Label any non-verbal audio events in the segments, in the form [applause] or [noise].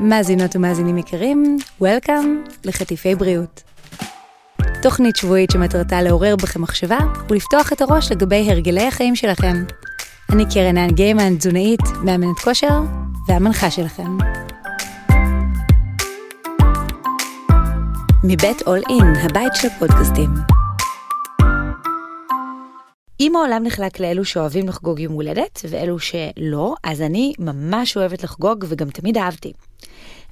מאזינות ומאזינים יקרים, Welcome לחטיפי בריאות. תוכנית שבועית שמטרתה לעורר בכם מחשבה ולפתוח את הראש לגבי הרגלי החיים שלכם. אני קרן האן גיימן, תזונאית, מאמנת כושר והמנחה שלכם. מבית אול אין, הבית של הפודקאסטים. אם העולם נחלק לאלו שאוהבים לחגוג יום הולדת ואלו שלא, אז אני ממש אוהבת לחגוג וגם תמיד אהבתי.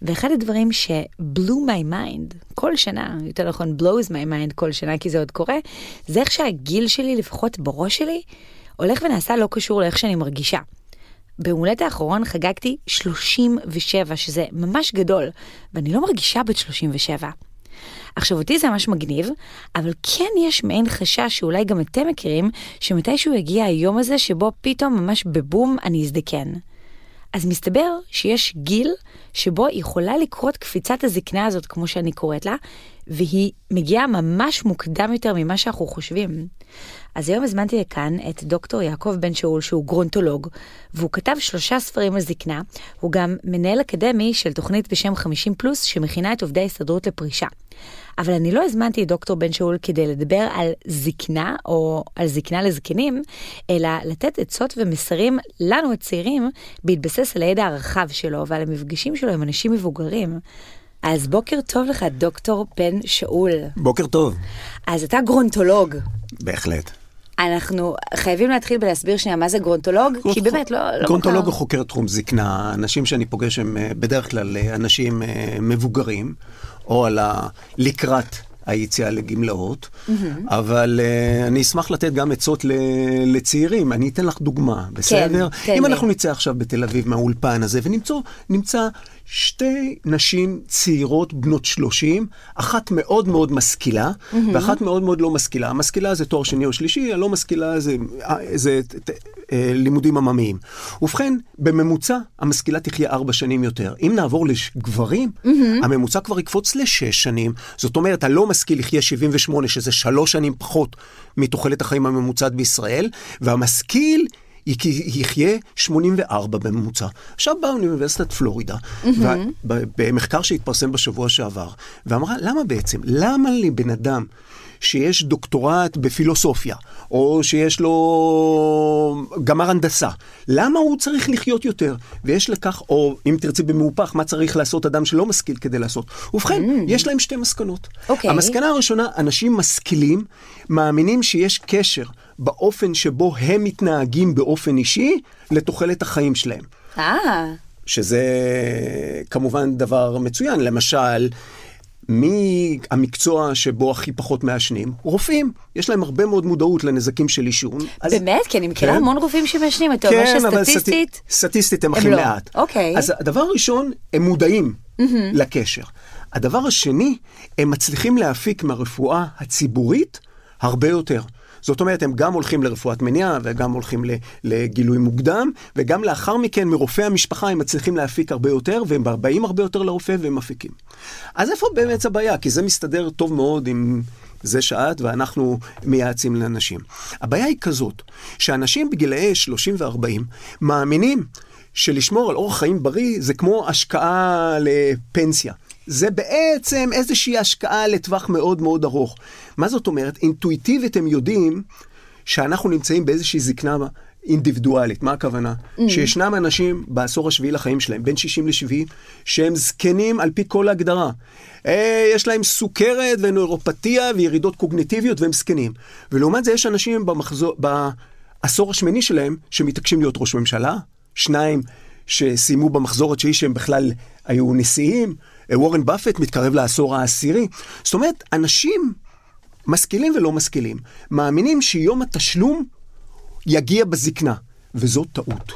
ואחד הדברים ש-blew my mind כל שנה, יותר נכון blows my mind כל שנה כי זה עוד קורה, זה איך שהגיל שלי, לפחות בראש שלי, הולך ונעשה לא קשור לאיך שאני מרגישה. ביום הולדת האחרון חגגתי 37, שזה ממש גדול, ואני לא מרגישה בת 37. עכשיו אותי זה ממש מגניב, אבל כן יש מעין חשש שאולי גם אתם מכירים, שמתישהו יגיע היום הזה שבו פתאום ממש בבום אני אזדקן. אז מסתבר שיש גיל שבו יכולה לקרות קפיצת הזקנה הזאת, כמו שאני קוראת לה, והיא מגיעה ממש מוקדם יותר ממה שאנחנו חושבים. אז היום הזמנתי לכאן את דוקטור יעקב בן שאול, שהוא גרונטולוג, והוא כתב שלושה ספרים על זקנה, הוא גם מנהל אקדמי של תוכנית בשם 50 פלוס, שמכינה את עובדי ההסתדרות לפרישה. אבל אני לא הזמנתי את דוקטור בן שאול כדי לדבר על זקנה או על זקנה לזקנים, אלא לתת עצות ומסרים לנו הצעירים בהתבסס על הידע הרחב שלו ועל המפגשים שלו עם אנשים מבוגרים. אז בוקר טוב לך, דוקטור בן שאול. בוקר טוב. אז אתה גרונטולוג. בהחלט. אנחנו חייבים להתחיל בלהסביר שנייה מה זה גרונטולוג, כי באמת לא, לא גרונטולוג הוא חוקר תחום זקנה, אנשים שאני פוגש הם אה, בדרך כלל אה, אנשים אה, מבוגרים, או על ה... לקראת היציאה לגמלאות, mm-hmm. אבל uh, אני אשמח לתת גם עצות ל... לצעירים. אני אתן לך דוגמה, בסדר? כן, אם לי. אנחנו נצא עכשיו בתל אביב מהאולפן הזה ונמצא שתי נשים צעירות בנות 30, אחת מאוד מאוד משכילה, mm-hmm. ואחת מאוד מאוד לא משכילה. המשכילה זה תואר שני או שלישי, הלא משכילה זה, זה אה, לימודים עממיים. ובכן, בממוצע המשכילה תחיה ארבע שנים יותר. אם נעבור לגברים, mm-hmm. הממוצע כבר יקפוץ לשש שנים. זאת אומרת, הלא משכיל יחיה 78, שזה שלוש שנים פחות מתוחלת החיים הממוצעת בישראל, והמשכיל... יחיה 84 בממוצע. עכשיו באה אוניברסיטת פלורידה. במחקר שהתפרסם בשבוע שעבר, ואמרה, למה בעצם? למה לבן אדם שיש דוקטורט בפילוסופיה, או שיש לו גמר הנדסה, למה הוא צריך לחיות יותר? ויש לכך, או אם תרצי במהופך, מה צריך לעשות אדם שלא משכיל כדי לעשות? ובכן, mm. יש להם שתי מסקנות. Okay. אוקיי. המסקנה הראשונה, אנשים משכילים מאמינים שיש קשר באופן שבו הם מתנהגים באופן אישי לתוחלת החיים שלהם. אה. שזה כמובן דבר מצוין. למשל, מי המקצוע שבו הכי פחות מעשנים? רופאים. יש להם הרבה מאוד מודעות לנזקים של עישון. אז... באמת? כי אני מכירה כן. המון רופאים שמעשנים. אתה אומר כן, שסטטיסטית... סטט... סטטיסטית הם הכי לא. מעט. אוקיי. אז הדבר הראשון, הם מודעים mm-hmm. לקשר. הדבר השני, הם מצליחים להפיק מהרפואה הציבורית הרבה יותר. זאת אומרת, הם גם הולכים לרפואת מניעה וגם הולכים לגילוי מוקדם, וגם לאחר מכן מרופאי המשפחה הם מצליחים להפיק הרבה יותר, והם באים הרבה יותר לרופא והם מפיקים. אז איפה באמת הבעיה? כי זה מסתדר טוב מאוד עם... זה שאת ואנחנו מייעצים לאנשים. הבעיה היא כזאת, שאנשים בגילאי 30 ו-40 מאמינים שלשמור על אורח חיים בריא זה כמו השקעה לפנסיה. זה בעצם איזושהי השקעה לטווח מאוד מאוד ארוך. מה זאת אומרת? אינטואיטיבית הם יודעים שאנחנו נמצאים באיזושהי זקנה אינדיבידואלית. מה הכוונה? Mm. שישנם אנשים בעשור השביעי לחיים שלהם, בין 60 ל-70, שהם זקנים על פי כל הגדרה. אה, יש להם סוכרת ונוירופתיה וירידות קוגניטיביות והם זקנים. ולעומת זה יש אנשים במחזור, בעשור השמיני שלהם שמתעקשים להיות ראש ממשלה, שניים שסיימו במחזור התשיעי שהם בכלל היו נשיאים, וורן באפט מתקרב לעשור העשירי. זאת אומרת, אנשים משכילים ולא משכילים, מאמינים שיום התשלום יגיע בזקנה, וזו טעות.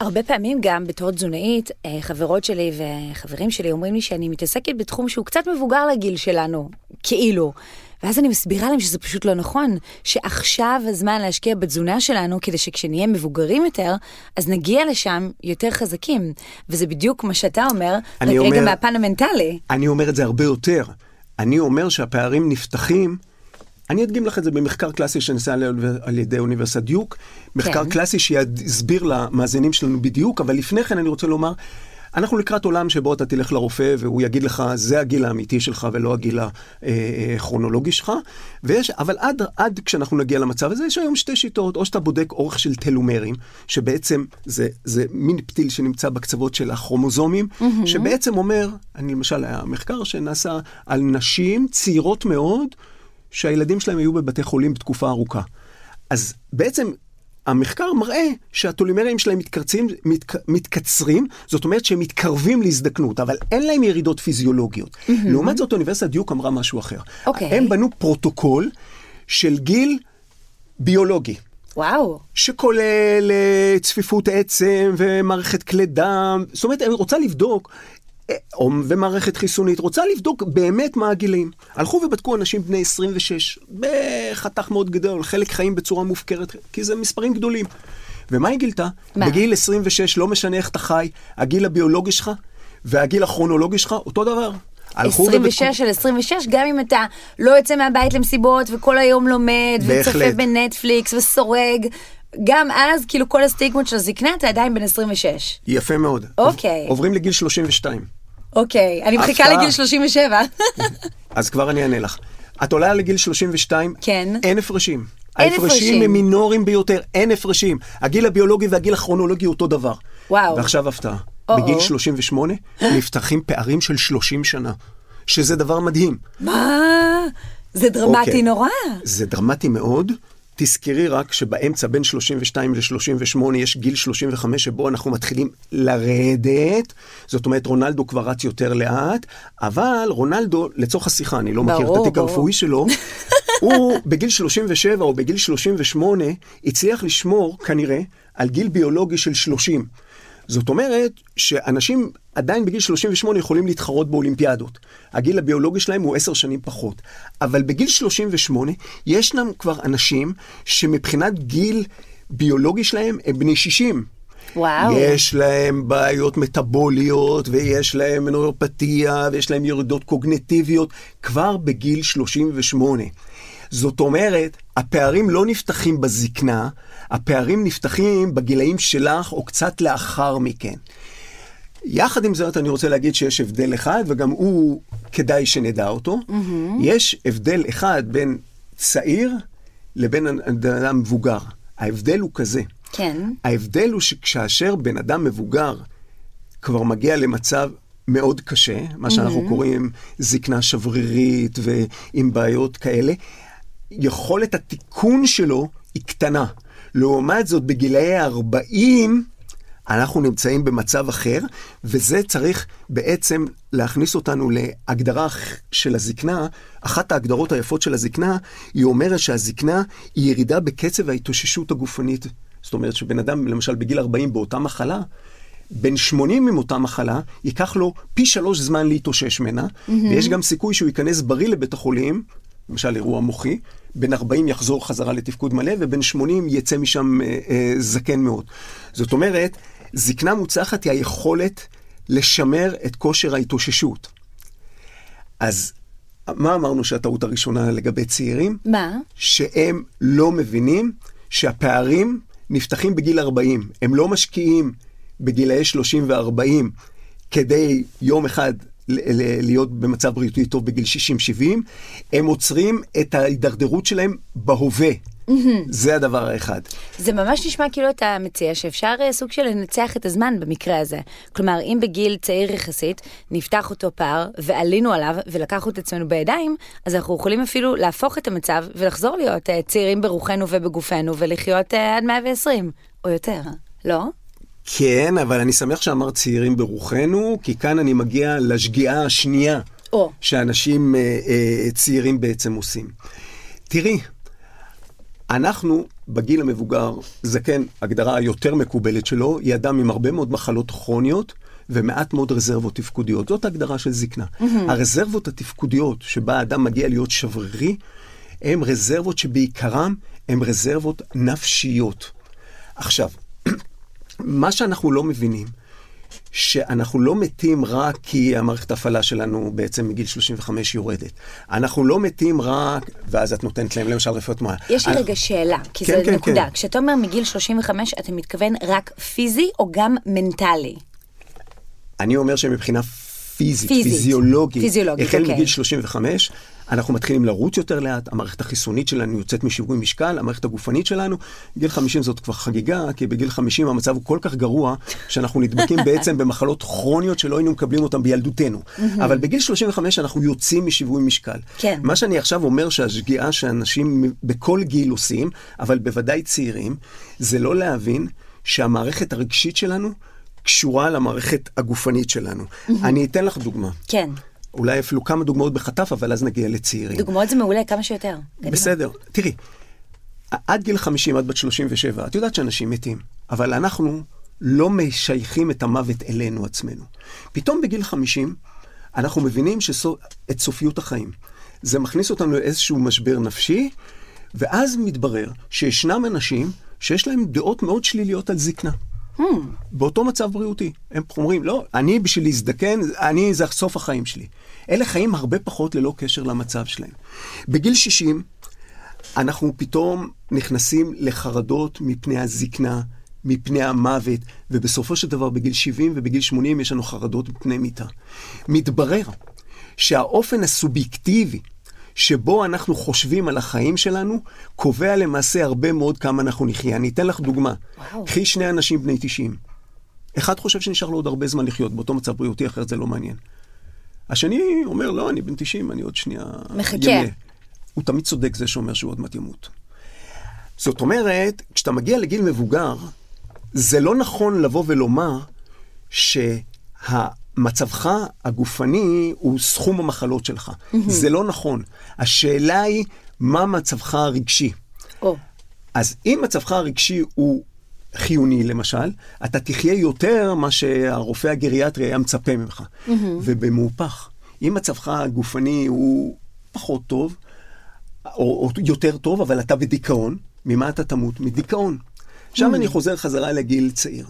הרבה פעמים גם בתור תזונאית, אה, חברות שלי וחברים שלי אומרים לי שאני מתעסקת בתחום שהוא קצת מבוגר לגיל שלנו, כאילו. ואז אני מסבירה להם שזה פשוט לא נכון, שעכשיו הזמן להשקיע בתזונה שלנו, כדי שכשנהיה מבוגרים יותר, אז נגיע לשם יותר חזקים. וזה בדיוק מה שאתה אומר, רק אומר, רגע מהפן המנטלי. אני אומר את זה הרבה יותר. אני אומר שהפערים נפתחים אני אדגים לך את זה במחקר קלאסי שנעשה על, על ידי אוניברסיטת דיוק, מחקר כן. קלאסי שיסביר למאזינים שלנו בדיוק, אבל לפני כן אני רוצה לומר, אנחנו לקראת עולם שבו אתה תלך לרופא והוא יגיד לך, זה הגיל האמיתי שלך ולא הגיל הכרונולוגי שלך, ויש, אבל עד, עד כשאנחנו נגיע למצב הזה, יש היום שתי שיטות, או שאתה בודק אורך של טלומרים, שבעצם זה, זה מין פתיל שנמצא בקצוות של הכרומוזומים, mm-hmm. שבעצם אומר, אני למשל, היה מחקר שנעשה על נשים צעירות מאוד, שהילדים שלהם היו בבתי חולים בתקופה ארוכה. אז בעצם המחקר מראה שהטלומרים שלהם מתקצרים, מת, מתקצרים, זאת אומרת שהם מתקרבים להזדקנות, אבל אין להם ירידות פיזיולוגיות. Mm-hmm. לעומת זאת, אוניברסיטת דיוק אמרה משהו אחר. אוקיי. הם בנו פרוטוקול של גיל ביולוגי. וואו. שכולל אה, צפיפות עצם ומערכת כלי דם, זאת אומרת, אני רוצה לבדוק, ומערכת חיסונית, רוצה לבדוק באמת מה הגילים. הלכו ובדקו אנשים בני 26, בחתך מאוד גדול, חלק חיים בצורה מופקרת, כי זה מספרים גדולים. ומה היא גילתה? מה? בגיל 26, לא משנה איך אתה חי, הגיל הביולוגי שלך והגיל הכרונולוגי שלך, אותו דבר. הלכו ובדקו- 26 של 26, גם אם אתה לא יוצא מהבית למסיבות וכל היום לומד וצופה בהחלט. בנטפליקס וסורג, גם אז, כאילו כל הסטיגמות של הזקנה, אתה עדיין בן 26. יפה מאוד. אוקיי. עוברים לגיל 32. אוקיי, אני מחכה הפתעה. לגיל 37. [laughs] אז כבר אני אענה לך. את עולה לגיל 32, כן. אין הפרשים. אין ההפרשים הפרשים. הם מינוריים ביותר, אין הפרשים. הגיל הביולוגי והגיל הכרונולוגי אותו דבר. וואו. ועכשיו הפתעה. או-או. בגיל 38 [gasps] נפתחים פערים של 30 שנה, שזה דבר מדהים. מה? זה דרמטי אוקיי. נורא. זה דרמטי מאוד. תזכרי רק שבאמצע בין 32 ל-38 יש גיל 35 שבו אנחנו מתחילים לרדת, זאת אומרת רונלדו כבר רץ יותר לאט, אבל רונלדו, לצורך השיחה, אני לא מכיר את ברור, התיק ברור. הרפואי שלו, [laughs] הוא בגיל 37 או בגיל 38 הצליח לשמור כנראה על גיל ביולוגי של 30. זאת אומרת שאנשים עדיין בגיל 38 יכולים להתחרות באולימפיאדות. הגיל הביולוגי שלהם הוא עשר שנים פחות. אבל בגיל 38 ישנם כבר אנשים שמבחינת גיל ביולוגי שלהם הם בני 60. וואו. יש להם בעיות מטבוליות, ויש להם מנורופתיה, ויש להם ירידות קוגנטיביות, כבר בגיל 38. זאת אומרת, הפערים לא נפתחים בזקנה, הפערים נפתחים בגילאים שלך או קצת לאחר מכן. יחד עם זאת, אני רוצה להגיד שיש הבדל אחד, וגם הוא, כדאי שנדע אותו. Mm-hmm. יש הבדל אחד בין צעיר לבין אדם מבוגר. ההבדל הוא כזה. כן. ההבדל הוא שכאשר בן אדם מבוגר כבר מגיע למצב מאוד קשה, מה שאנחנו mm-hmm. קוראים זקנה שברירית ועם בעיות כאלה, יכולת התיקון שלו היא קטנה. לעומת זאת, בגילאי ה-40, אנחנו נמצאים במצב אחר, וזה צריך בעצם להכניס אותנו להגדרה של הזקנה. אחת ההגדרות היפות של הזקנה, היא אומרת שהזקנה היא ירידה בקצב ההתאוששות הגופנית. זאת אומרת שבן אדם, למשל בגיל 40 באותה מחלה, בן 80 עם אותה מחלה, ייקח לו פי שלוש זמן להתאושש ממנה, mm-hmm. ויש גם סיכוי שהוא ייכנס בריא לבית החולים, למשל אירוע מוחי, בן 40 יחזור חזרה לתפקוד מלא, ובן 80 יצא משם אה, אה, זקן מאוד. זאת אומרת, זקנה מוצלחת היא היכולת לשמר את כושר ההתאוששות. אז מה אמרנו שהטעות הראשונה לגבי צעירים? מה? שהם לא מבינים שהפערים נפתחים בגיל 40. הם לא משקיעים בגילאי 30 ו-40 כדי יום אחד להיות במצב בריאותי טוב בגיל 60-70, הם עוצרים את ההידרדרות שלהם בהווה. זה הדבר האחד. זה ממש נשמע כאילו אתה מציע שאפשר אה, סוג של לנצח את הזמן במקרה הזה. כלומר, אם בגיל צעיר יחסית נפתח אותו פער ועלינו עליו ולקחנו את עצמנו בידיים, אז אנחנו יכולים אפילו להפוך את המצב ולחזור להיות אה, צעירים ברוחנו ובגופנו ולחיות אה, עד 120 או יותר, לא? כן, אבל אני שמח שאמרת צעירים ברוחנו, כי כאן אני מגיע לשגיאה השנייה או. שאנשים אה, אה, צעירים בעצם עושים. תראי, אנחנו בגיל המבוגר, זקן, הגדרה היותר מקובלת שלו, היא אדם עם הרבה מאוד מחלות כרוניות ומעט מאוד רזרבות תפקודיות. זאת ההגדרה של זקנה. Mm-hmm. הרזרבות התפקודיות שבה האדם מגיע להיות שברירי, הן רזרבות שבעיקרם הן רזרבות נפשיות. עכשיו, מה שאנחנו לא מבינים, שאנחנו לא מתים רק כי המערכת ההפעלה שלנו בעצם מגיל 35 יורדת. אנחנו לא מתים רק, ואז את נותנת להם למשל רפואת מועה. יש לי אנחנו- רגע שאלה, כי כן, זו כן, נקודה. כן. כשאתה אומר מגיל 35, אתה מתכוון רק פיזי או גם מנטלי? אני אומר שמבחינה פיזית, פיזית. פיזיולוגית, פיזיולוגית, החל אוקיי. מגיל 35, אנחנו מתחילים לרוץ יותר לאט, המערכת החיסונית שלנו יוצאת משיווי משקל, המערכת הגופנית שלנו, גיל 50 זאת כבר חגיגה, כי בגיל 50 המצב הוא כל כך גרוע, שאנחנו נדבקים [laughs] בעצם במחלות כרוניות שלא היינו מקבלים אותן בילדותנו. אבל בגיל 35 אנחנו יוצאים משיווי משקל. כן. מה שאני עכשיו אומר שהשגיאה שאנשים בכל גיל עושים, אבל בוודאי צעירים, זה לא להבין שהמערכת הרגשית שלנו קשורה למערכת הגופנית שלנו. אני אתן לך דוגמה. כן. אולי אפילו כמה דוגמאות בחטף, אבל אז נגיע לצעירים. דוגמאות זה מעולה, כמה שיותר. בסדר. תראי, עד גיל 50, עד בת 37, את יודעת שאנשים מתים, אבל אנחנו לא משייכים את המוות אלינו עצמנו. פתאום בגיל 50, אנחנו מבינים שסו, את סופיות החיים. זה מכניס אותנו לאיזשהו משבר נפשי, ואז מתברר שישנם אנשים שיש להם דעות מאוד שליליות על זקנה. באותו מצב בריאותי. הם אומרים, לא, אני בשביל להזדקן, אני, זה סוף החיים שלי. אלה חיים הרבה פחות ללא קשר למצב שלהם. בגיל 60, אנחנו פתאום נכנסים לחרדות מפני הזקנה, מפני המוות, ובסופו של דבר בגיל 70 ובגיל 80 יש לנו חרדות מפני מיתה. מתברר שהאופן הסובייקטיבי שבו אנחנו חושבים על החיים שלנו, קובע למעשה הרבה מאוד כמה אנחנו נחיה. אני אתן לך דוגמה. וואו. קחי שני אנשים בני 90. אחד חושב שנשאר לו עוד הרבה זמן לחיות באותו מצב בריאותי, אחרת זה לא מעניין. השני אומר, לא, אני בן 90, אני עוד שנייה... מחכה. אמנה." הוא תמיד צודק זה שאומר שהוא עוד מעט ימות. זאת אומרת, כשאתה מגיע לגיל מבוגר, זה לא נכון לבוא ולומר שהמצבך הגופני הוא סכום המחלות שלך. זה לא נכון. השאלה היא, מה מצבך הרגשי? או, אז אם מצבך הרגשי הוא חיוני, למשל, אתה תחיה יותר מה שהרופא הגריאטרי היה מצפה ממך. ובמהופך, אם מצבך הגופני הוא פחות טוב, או, או יותר טוב, אבל אתה בדיכאון, ממה אתה תמות? מדיכאון. עכשיו אני חוזר חזרה לגיל צעיר.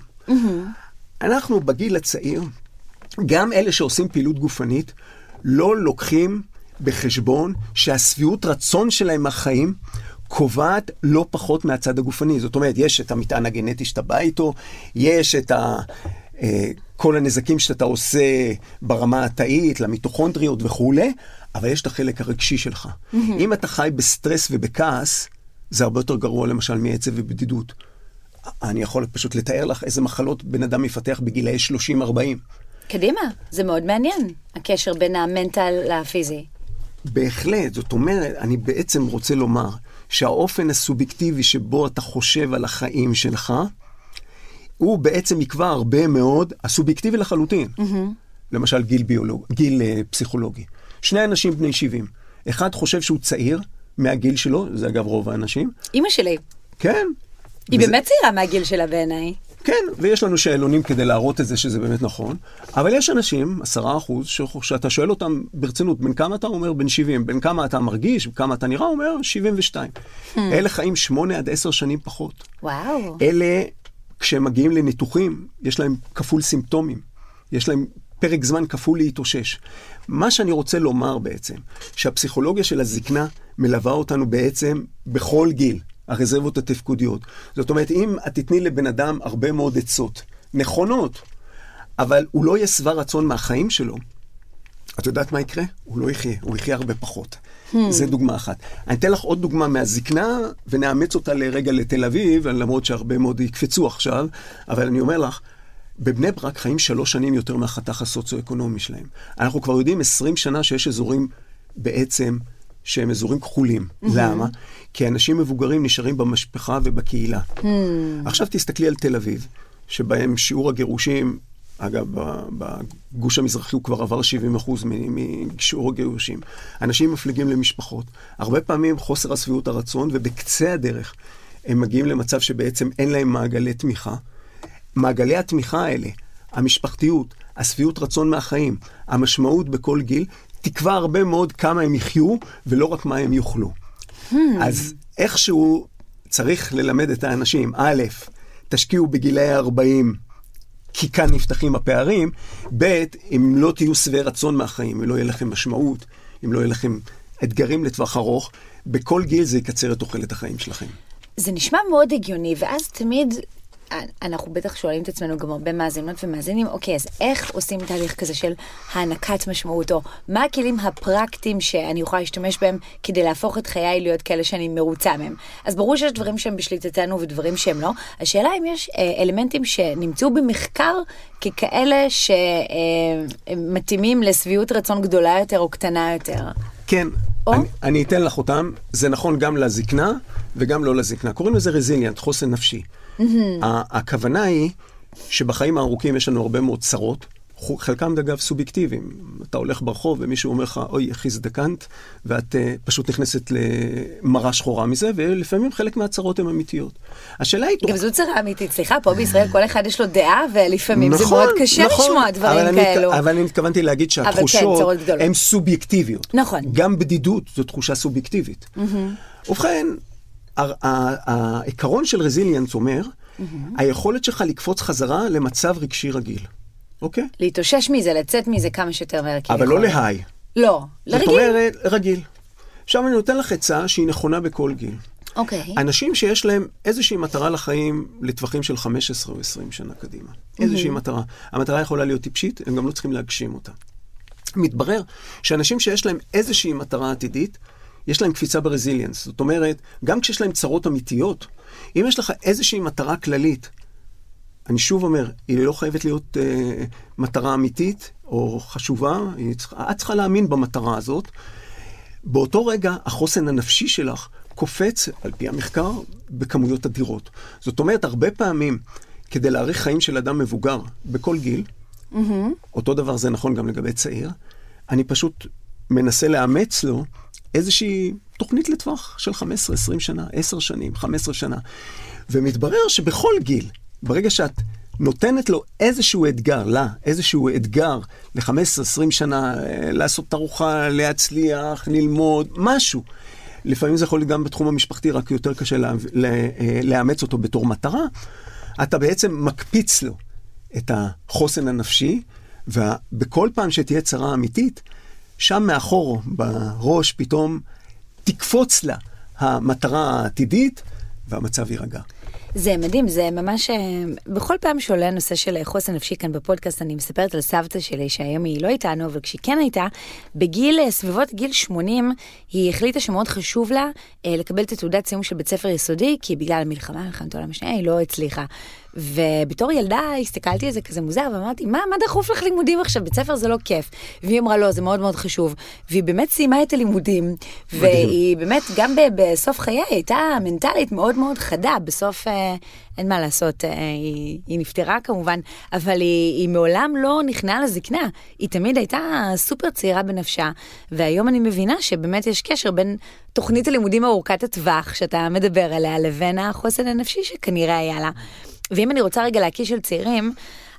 אנחנו בגיל הצעיר, גם אלה שעושים פעילות גופנית, לא לוקחים בחשבון שהשביעות רצון שלהם מהחיים קובעת לא פחות מהצד הגופני. זאת אומרת, יש את המטען הגנטי שאתה בא איתו, יש את ה... אה, כל הנזקים שאתה עושה ברמה התאית, למיטוכונדריות וכולי, אבל יש את החלק הרגשי שלך. אם אתה חי בסטרס ובכעס, זה הרבה יותר גרוע למשל מעצב ובדידות. אני יכול פשוט לתאר לך איזה מחלות בן אדם יפתח בגילאי 30-40. קדימה, זה מאוד מעניין, הקשר בין המנטל לפיזי. בהחלט, זאת אומרת, אני בעצם רוצה לומר שהאופן הסובייקטיבי שבו אתה חושב על החיים שלך, הוא בעצם יקבע הרבה מאוד, הסובייקטיבי לחלוטין. למשל גיל ביולוג, גיל uh, פסיכולוגי. שני אנשים בני 70. אחד חושב שהוא צעיר מהגיל שלו, זה אגב רוב האנשים, אימא שלי, כן. היא וזה- באמת צעירה מהגיל שלה בעיניי. כן, ויש לנו שאלונים כדי להראות את זה שזה באמת נכון, אבל יש אנשים, עשרה אחוז, שאתה שואל אותם ברצינות, בן כמה אתה אומר? בן 70. בן כמה אתה מרגיש? כמה אתה נראה? אומר 72. אלה חיים שמונה עד עשר שנים פחות. וואו. אלה, כשהם מגיעים לניתוחים, יש להם כפול סימפטומים. יש להם פרק זמן כפול להתאושש. מה שאני רוצה לומר בעצם, שהפסיכולוגיה של הזקנה מלווה אותנו בעצם בכל גיל, הרזרבות התפקודיות. זאת אומרת, אם את תתני לבן אדם הרבה מאוד עצות, נכונות, אבל הוא לא יהיה שבע רצון מהחיים שלו, את יודעת מה יקרה? הוא לא יחיה, הוא יחיה הרבה פחות. זה דוגמה אחת. אני אתן לך עוד דוגמה מהזקנה, ונאמץ אותה לרגע לתל אביב, למרות שהרבה מאוד יקפצו עכשיו, אבל אני אומר לך, בבני ברק חיים שלוש שנים יותר מהחתך הסוציו-אקונומי שלהם. אנחנו כבר יודעים 20 שנה שיש אזורים בעצם שהם אזורים כחולים. למה? כי אנשים מבוגרים נשארים במשפחה ובקהילה. עכשיו תסתכלי על תל אביב, שבהם שיעור הגירושים אגב, בגוש המזרחי הוא כבר עבר 70 אחוז משיעור הגירושים. אנשים מפליגים למשפחות. הרבה פעמים חוסר השביעות הרצון, ובקצה הדרך הם מגיעים למצב שבעצם אין להם מעגלי תמיכה. מעגלי התמיכה האלה, המשפחתיות, השביעות רצון מהחיים, המשמעות בכל גיל, תקבע הרבה מאוד כמה הם יחיו, ולא רק מה הם יאכלו. אז איכשהו צריך ללמד את האנשים, א', תשקיעו בגילאי 40 כי כאן נפתחים הפערים, ב', אם לא תהיו שבעי רצון מהחיים, אם לא יהיה לכם משמעות, אם לא יהיה לכם אתגרים לטווח ארוך, בכל גיל זה יקצר את תוחלת החיים שלכם. זה נשמע מאוד הגיוני, ואז תמיד אנחנו בטח שואלים את עצמנו גם הרבה מאזינות ומאזינים, אוקיי, אז איך עושים תהליך כזה של הענקת משמעות, או מה הכלים הפרקטיים שאני יכולה להשתמש בהם כדי להפוך את חיי להיות כאלה שאני מרוצה מהם? אז ברור שיש דברים שהם בשליטתנו ודברים שהם לא. השאלה אם יש אה, אלמנטים שנמצאו במחקר ככאלה שמתאימים אה, לשביעות רצון גדולה יותר או קטנה יותר. כן, או? אני, אני אתן לך אותם, זה נכון גם לזקנה וגם לא לזקנה. קוראים לזה רזיליאנט, חוסן נפשי. הכוונה היא שבחיים הארוכים יש לנו הרבה מאוד צרות, חלקם אגב סובייקטיביים. אתה הולך ברחוב ומישהו אומר לך, אוי, איך הזדקנת, ואת uh, פשוט נכנסת למראה שחורה מזה, ולפעמים חלק מהצרות הן אמיתיות. השאלה היא... גם זו צרה אמיתית, סליחה, פה בישראל כל אחד יש לו דעה, ולפעמים נכון, זה מאוד קשה נכון, לשמוע דברים אבל כאלו. אני, אבל אני התכוובתי להגיד כן, שהתחושות כן, הן סובייקטיביות. נכון. גם בדידות זו תחושה סובייקטיבית. Mm-hmm. ובכן, העיקרון של רזיליאנס אומר. היכולת שלך לקפוץ חזרה למצב רגשי רגיל, אוקיי? להתאושש מזה, לצאת מזה כמה שיותר מהר. אבל לא להיי. לא, לרגיל. זאת אומרת, רגיל. עכשיו אני נותן לך עצה שהיא נכונה בכל גיל. אוקיי. אנשים שיש להם איזושהי מטרה לחיים לטווחים של 15 או 20 שנה קדימה. איזושהי mm-hmm. מטרה. המטרה יכולה להיות טיפשית, הם גם לא צריכים להגשים אותה. מתברר שאנשים שיש להם איזושהי מטרה עתידית, יש להם קפיצה ברזיליאנס. זאת אומרת, גם כשיש להם צרות אמיתיות, אם יש לך איזושהי מטרה כללית, אני שוב אומר, היא לא חייבת להיות אה, מטרה אמיתית או חשובה, צריכה, את צריכה להאמין במטרה הזאת. באותו רגע החוסן הנפשי שלך קופץ, על פי המחקר, בכמויות אדירות. זאת אומרת, הרבה פעמים, כדי להאריך חיים של אדם מבוגר בכל גיל, mm-hmm. אותו דבר זה נכון גם לגבי צעיר, אני פשוט מנסה לאמץ לו איזושהי תוכנית לטווח של 15-20 שנה, 10 שנים, 15 שנה. ומתברר שבכל גיל, ברגע שאת נותנת לו איזשהו אתגר, לה, איזשהו אתגר ל-15-20 שנה, אה, לעשות תערוכה, להצליח, ללמוד, משהו. לפעמים זה יכול להיות גם בתחום המשפחתי, רק יותר קשה לה, לה, אה, לאמץ אותו בתור מטרה. אתה בעצם מקפיץ לו את החוסן הנפשי, ובכל פעם שתהיה צרה אמיתית, שם מאחור, בראש, פתאום תקפוץ לה המטרה העתידית, והמצב יירגע. זה מדהים, זה ממש... אה, בכל פעם שעולה הנושא של חוסן נפשי כאן בפודקאסט, אני מספרת על סבתא שלי, שהיום היא לא איתנו, אבל כשהיא כן הייתה, בגיל, אה, סביבות גיל 80, היא החליטה שמאוד חשוב לה אה, לקבל את התעודת סיום של בית ספר יסודי, כי בגלל המלחמה, מלחמת העולם השנייה, היא לא הצליחה. ובתור ילדה הסתכלתי על זה כזה מוזר, ואמרתי, מה, מה דחוף לך לימודים עכשיו? בית ספר זה לא כיף. והיא אמרה, לא, זה מאוד מאוד חשוב. והיא באמת סיימה את הלימודים, והיא באמת, גם בסוף חייה, היא הייתה מנטלית מאוד מאוד חדה. בסוף, אה, אין מה לעשות, אה, היא, היא נפטרה כמובן, אבל היא, היא מעולם לא נכנעה לזקנה. היא תמיד הייתה סופר צעירה בנפשה, והיום אני מבינה שבאמת יש קשר בין תוכנית הלימודים ארוכת הטווח שאתה מדבר עליה, לבין החוסן הנפשי שכנראה היה לה. ואם אני רוצה רגע להקיש של צעירים,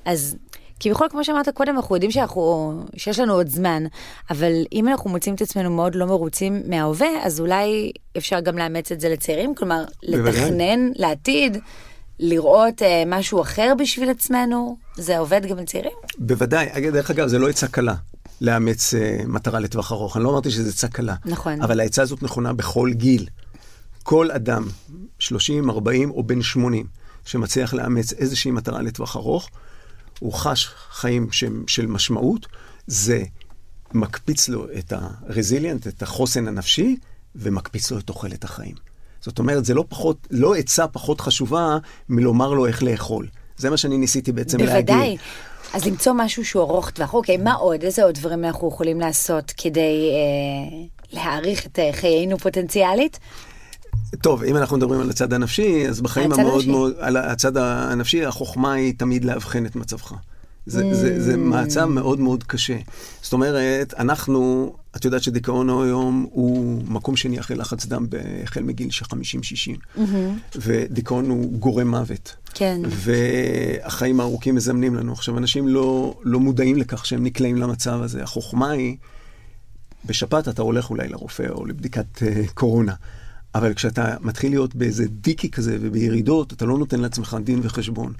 אז כביכול, כמו שאמרת קודם, אנחנו יודעים שאנחנו, שיש לנו עוד זמן, אבל אם אנחנו מוצאים את עצמנו מאוד לא מרוצים מההווה, אז אולי אפשר גם לאמץ את זה לצעירים, כלומר, לתכנן לעתיד, לראות אה, משהו אחר בשביל עצמנו, זה עובד גם לצעירים? בוודאי, דרך אגב, זה לא עצה קלה. לאמץ uh, מטרה לטווח ארוך. אני לא אמרתי שזה עצה קלה. נכון. אבל העצה הזאת נכונה בכל גיל. כל אדם, 30, 40 או בן 80, שמצליח לאמץ איזושהי מטרה לטווח ארוך, הוא חש חיים ש, של משמעות, זה מקפיץ לו את הרזיליאנט, את החוסן הנפשי, ומקפיץ לו את תוחלת החיים. זאת אומרת, זה לא פחות, לא עצה פחות חשובה מלומר לו איך לאכול. זה מה שאני ניסיתי בעצם בוודאי. להגיד. בוודאי. אז למצוא משהו שהוא ארוך טווח. אוקיי, מה עוד? איזה עוד דברים אנחנו יכולים לעשות כדי אה, להעריך את אה, חיינו פוטנציאלית? טוב, אם אנחנו מדברים על הצד הנפשי, אז בחיים המאוד הנפשי. מאוד, על הצד הנפשי, החוכמה היא תמיד לאבחן את מצבך. זה, mm. זה, זה מצב מאוד מאוד קשה. זאת אומרת, אנחנו, את יודעת שדיכאון היום הוא מקום שני אחרי לחץ דם החל מגיל של 50-60. Mm-hmm. ודיכאון הוא גורם מוות. כן. והחיים הארוכים מזמנים לנו. עכשיו, אנשים לא, לא מודעים לכך שהם נקלעים למצב הזה. החוכמה היא, בשפעת אתה הולך אולי לרופא או לבדיקת uh, קורונה. אבל כשאתה מתחיל להיות באיזה דיקי כזה ובירידות, אתה לא נותן לעצמך דין וחשבון.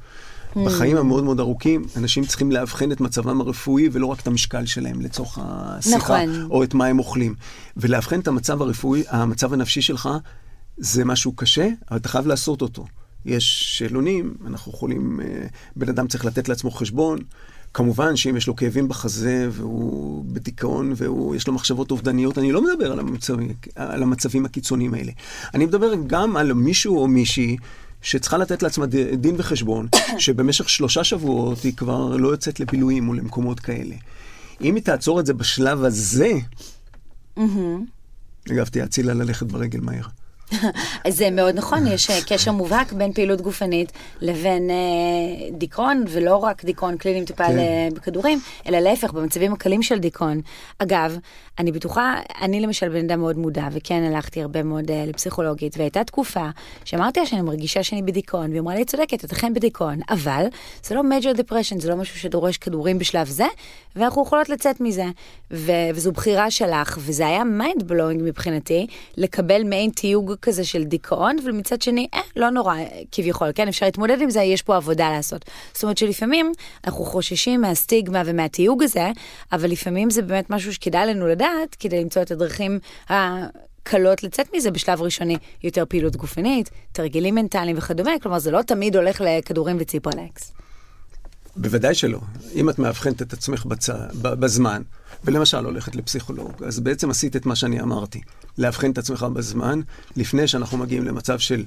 בחיים המאוד מאוד ארוכים, אנשים צריכים לאבחן את מצבם הרפואי ולא רק את המשקל שלהם לצורך השיחה, נכון. או את מה הם אוכלים. ולאבחן את המצב הרפואי, המצב הנפשי שלך, זה משהו קשה, אבל אתה חייב לעשות אותו. יש שאלונים, אנחנו יכולים, אה, בן אדם צריך לתת לעצמו חשבון. כמובן שאם יש לו כאבים בחזה והוא בדיכאון ויש לו מחשבות אובדניות, אני לא מדבר על המצבים, על המצבים הקיצוניים האלה. אני מדבר גם על מישהו או מישהי שצריכה לתת לעצמה דין וחשבון, [coughs] שבמשך שלושה שבועות היא כבר לא יוצאת לבילויים או למקומות כאלה. אם היא תעצור את זה בשלב הזה, אגב, תיעצי לה ללכת ברגל מהר. [laughs] זה מאוד נכון, יש אה, קשר מובהק בין פעילות גופנית לבין אה, דיכאון, ולא רק דיכאון קליני מטופל כן. אה, בכדורים, אלא להפך, במצבים הקלים של דיכאון. אגב, אני בטוחה, אני למשל בן אדם מאוד מודע, וכן הלכתי הרבה מאוד אה, לפסיכולוגית, והייתה תקופה שאמרתי לה שאני מרגישה שאני בדיכאון, והיא אמרה לי, "את צודקת, את אכן בדיכאון, אבל זה לא major depression, זה לא משהו שדורש כדורים בשלב זה, ואנחנו יכולות לצאת מזה, ו- וזו בחירה שלך, וזה היה mind blowing מבחינתי, לקבל מעין תיוג כזה של דיכאון, ומצד שני, אה, לא נורא, כביכול, כן, אפשר להתמודד עם זה, יש פה עבודה לעשות. זאת אומרת שלפעמים אנחנו חוששים מהסטיגמה ומהתיוג הזה, אבל לפעמים זה באמת משהו שכדאי לנו לדעת, כדי למצוא את הדרכים הקלות לצאת מזה בשלב ראשוני, יותר פעילות גופנית, תרגילים מנטליים וכדומה, כלומר זה לא תמיד הולך לכדורים וציפרלקס. בוודאי שלא. אם את מאבחנת את עצמך בצ... בזמן, ולמשל הולכת לפסיכולוג, אז בעצם עשית את מה שאני אמרתי. לאבחן את עצמך בזמן, לפני שאנחנו מגיעים למצב של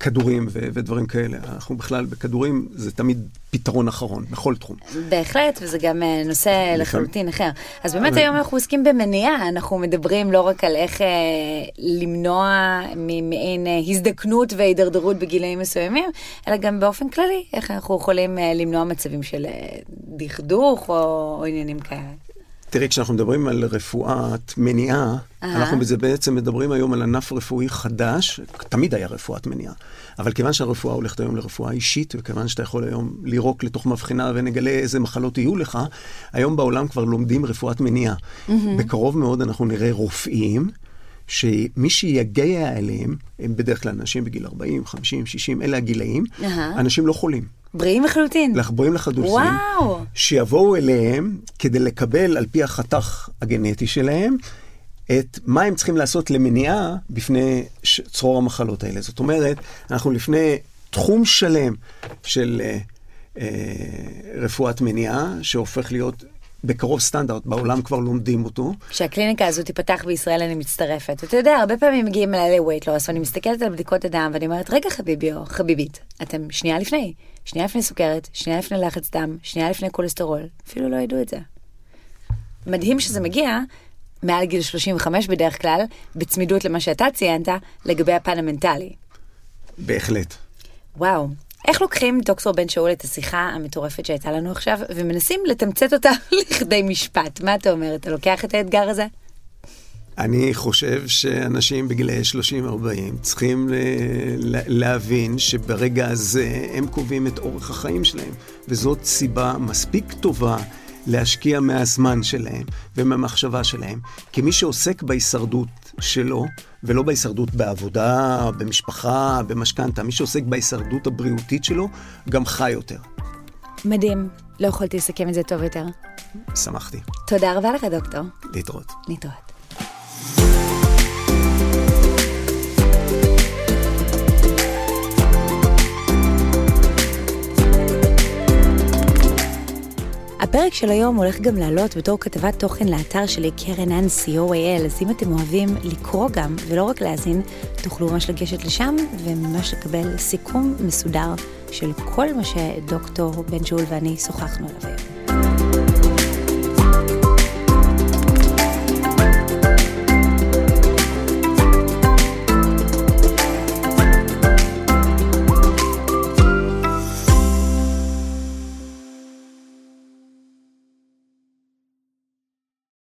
כדורים ו- ודברים כאלה. אנחנו בכלל, בכדורים זה תמיד פתרון אחרון, בכל תחום. בהחלט, וזה גם אה, נושא לחלוטין אחר. אז באמת היום אנחנו עוסקים במניעה, אנחנו מדברים לא רק על איך אה, למנוע ממעין אה, הזדקנות והידרדרות בגילאים מסוימים, אלא גם באופן כללי, איך אנחנו יכולים אה, למנוע מצבים של אה, דכדוך או, או עניינים כאלה. תראי, כשאנחנו מדברים על רפואת מניעה, אהה. אנחנו בזה בעצם מדברים היום על ענף רפואי חדש, תמיד היה רפואת מניעה, אבל כיוון שהרפואה הולכת היום לרפואה אישית, וכיוון שאתה יכול היום לירוק לתוך מבחנה ונגלה איזה מחלות יהיו לך, היום בעולם כבר לומדים רפואת מניעה. בקרוב מאוד אנחנו נראה רופאים. שמי שיגיע אליהם, הם בדרך כלל אנשים בגיל 40, 50, 60, אלה הגילאים, אהה. אנשים לא חולים. בריאים לחלוטין. לחבורים לחלוטין, וואו. שיבואו אליהם כדי לקבל על פי החתך הגנטי שלהם את מה הם צריכים לעשות למניעה בפני ש- צרור המחלות האלה. זאת אומרת, אנחנו לפני תחום שלם של אה, אה, רפואת מניעה, שהופך להיות בקרוב סטנדרט, בעולם כבר לומדים אותו. כשהקליניקה הזו תיפתח בישראל אני מצטרפת. אתה יודע, הרבה פעמים מגיעים אליי ל-weight loss ואני מסתכלת על בדיקות הדם ואני אומרת, רגע חביבי או חביבית, אתם שנייה לפני, שנייה לפני סוכרת, שנייה לפני לחץ דם, שנייה לפני כולסטרול, אפילו לא ידעו את זה. מדהים שזה מגיע מעל גיל 35 בדרך כלל, בצמידות למה שאתה ציינת, לגבי הפן המנטלי. בהחלט. וואו. איך לוקחים, דוקטור בן שאול, את השיחה המטורפת שהייתה לנו עכשיו, ומנסים לתמצת אותה [laughs] לכדי משפט? מה אתה אומר? אתה לוקח את האתגר הזה? אני חושב שאנשים בגילאי 30-40 צריכים להבין שברגע הזה הם קובעים את אורך החיים שלהם, וזאת סיבה מספיק טובה להשקיע מהזמן שלהם ומהמחשבה שלהם. כי מי שעוסק בהישרדות שלו, ולא בהישרדות בעבודה, במשפחה, במשכנתה, מי שעוסק בהישרדות הבריאותית שלו, גם חי יותר. מדהים. לא יכולתי לסכם את זה טוב יותר. שמחתי. תודה רבה לך, דוקטור. להתראות. להתראות. הפרק של היום הולך גם לעלות בתור כתבת תוכן לאתר שלי, קרן אן co.il, אז אם אתם אוהבים לקרוא גם, ולא רק להאזין, תוכלו ממש לגשת לשם וממש לקבל סיכום מסודר של כל מה שדוקטור בן ג'ול ואני שוחחנו עליו היום.